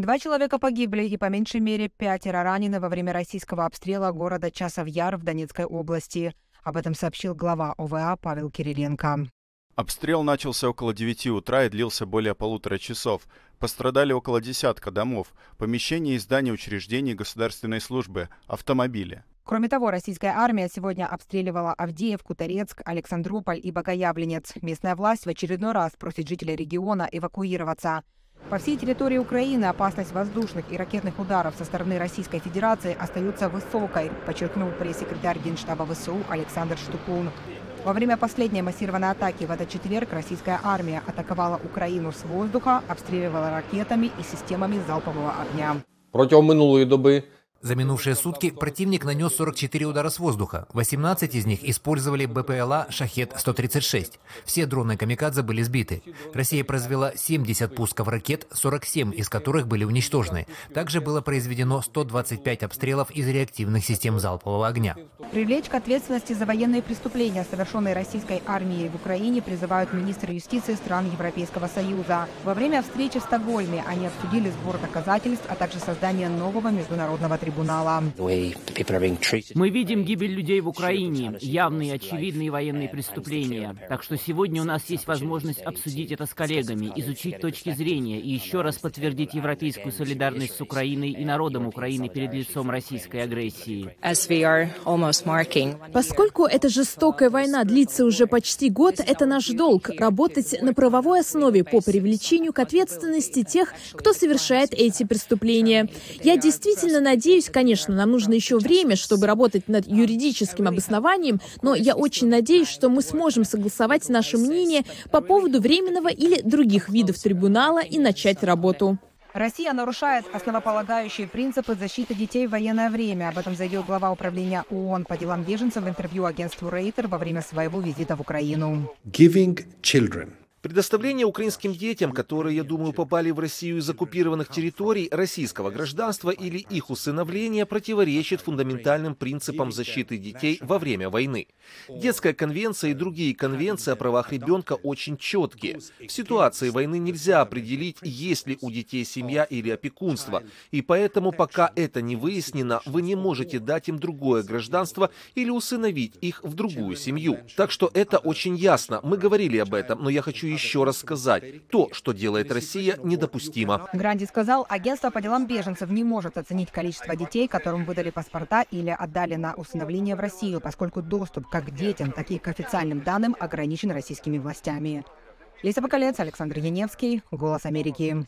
Два человека погибли и по меньшей мере пятеро ранены во время российского обстрела города Часов-Яр в Донецкой области. Об этом сообщил глава ОВА Павел Кириленко. Обстрел начался около 9 утра и длился более полутора часов. Пострадали около десятка домов, помещений и зданий учреждений государственной службы, автомобили. Кроме того, российская армия сегодня обстреливала Авдеевку, Торецк, Александрополь и Богоявленец. Местная власть в очередной раз просит жителей региона эвакуироваться. По всей территории Украины опасность воздушных и ракетных ударов со стороны Российской Федерации остается высокой, подчеркнул пресс-секретарь Генштаба ВСУ Александр Штукун. Во время последней массированной атаки в этот четверг российская армия атаковала Украину с воздуха, обстреливала ракетами и системами залпового огня. Протягом минулої доби За минувшие сутки противник нанес 44 удара с воздуха. 18 из них использовали БПЛА «Шахет-136». Все дроны «Камикадзе» были сбиты. Россия произвела 70 пусков ракет, 47 из которых были уничтожены. Также было произведено 125 обстрелов из реактивных систем залпового огня. Привлечь к ответственности за военные преступления, совершенные российской армией в Украине, призывают министры юстиции стран Европейского Союза. Во время встречи в Стокгольме они обсудили сбор доказательств, а также создание нового международного трибунала трибунала. Мы видим гибель людей в Украине, явные очевидные военные преступления. Так что сегодня у нас есть возможность обсудить это с коллегами, изучить точки зрения и еще раз подтвердить европейскую солидарность с Украиной и народом Украины перед лицом российской агрессии. Поскольку эта жестокая война длится уже почти год, это наш долг — работать на правовой основе по привлечению к ответственности тех, кто совершает эти преступления. Я действительно надеюсь, Надеюсь, конечно, нам нужно еще время, чтобы работать над юридическим обоснованием, но я очень надеюсь, что мы сможем согласовать наше мнение по поводу временного или других видов трибунала и начать работу. Россия нарушает основополагающие принципы защиты детей в военное время. Об этом заявил глава управления ООН по делам беженцев в интервью агентству Рейтер во время своего визита в Украину. Giving children Предоставление украинским детям, которые, я думаю, попали в Россию из оккупированных территорий, российского гражданства или их усыновление противоречит фундаментальным принципам защиты детей во время войны. Детская конвенция и другие конвенции о правах ребенка очень четкие. В ситуации войны нельзя определить, есть ли у детей семья или опекунство, и поэтому пока это не выяснено, вы не можете дать им другое гражданство или усыновить их в другую семью. Так что это очень ясно. Мы говорили об этом, но я хочу еще раз сказать, то, что делает Россия, недопустимо. Гранди сказал, агентство по делам беженцев не может оценить количество детей, которым выдали паспорта или отдали на усыновление в Россию, поскольку доступ как к детям, так и к официальным данным ограничен российскими властями. Лиза Бакалец, Александр Яневский, «Голос Америки».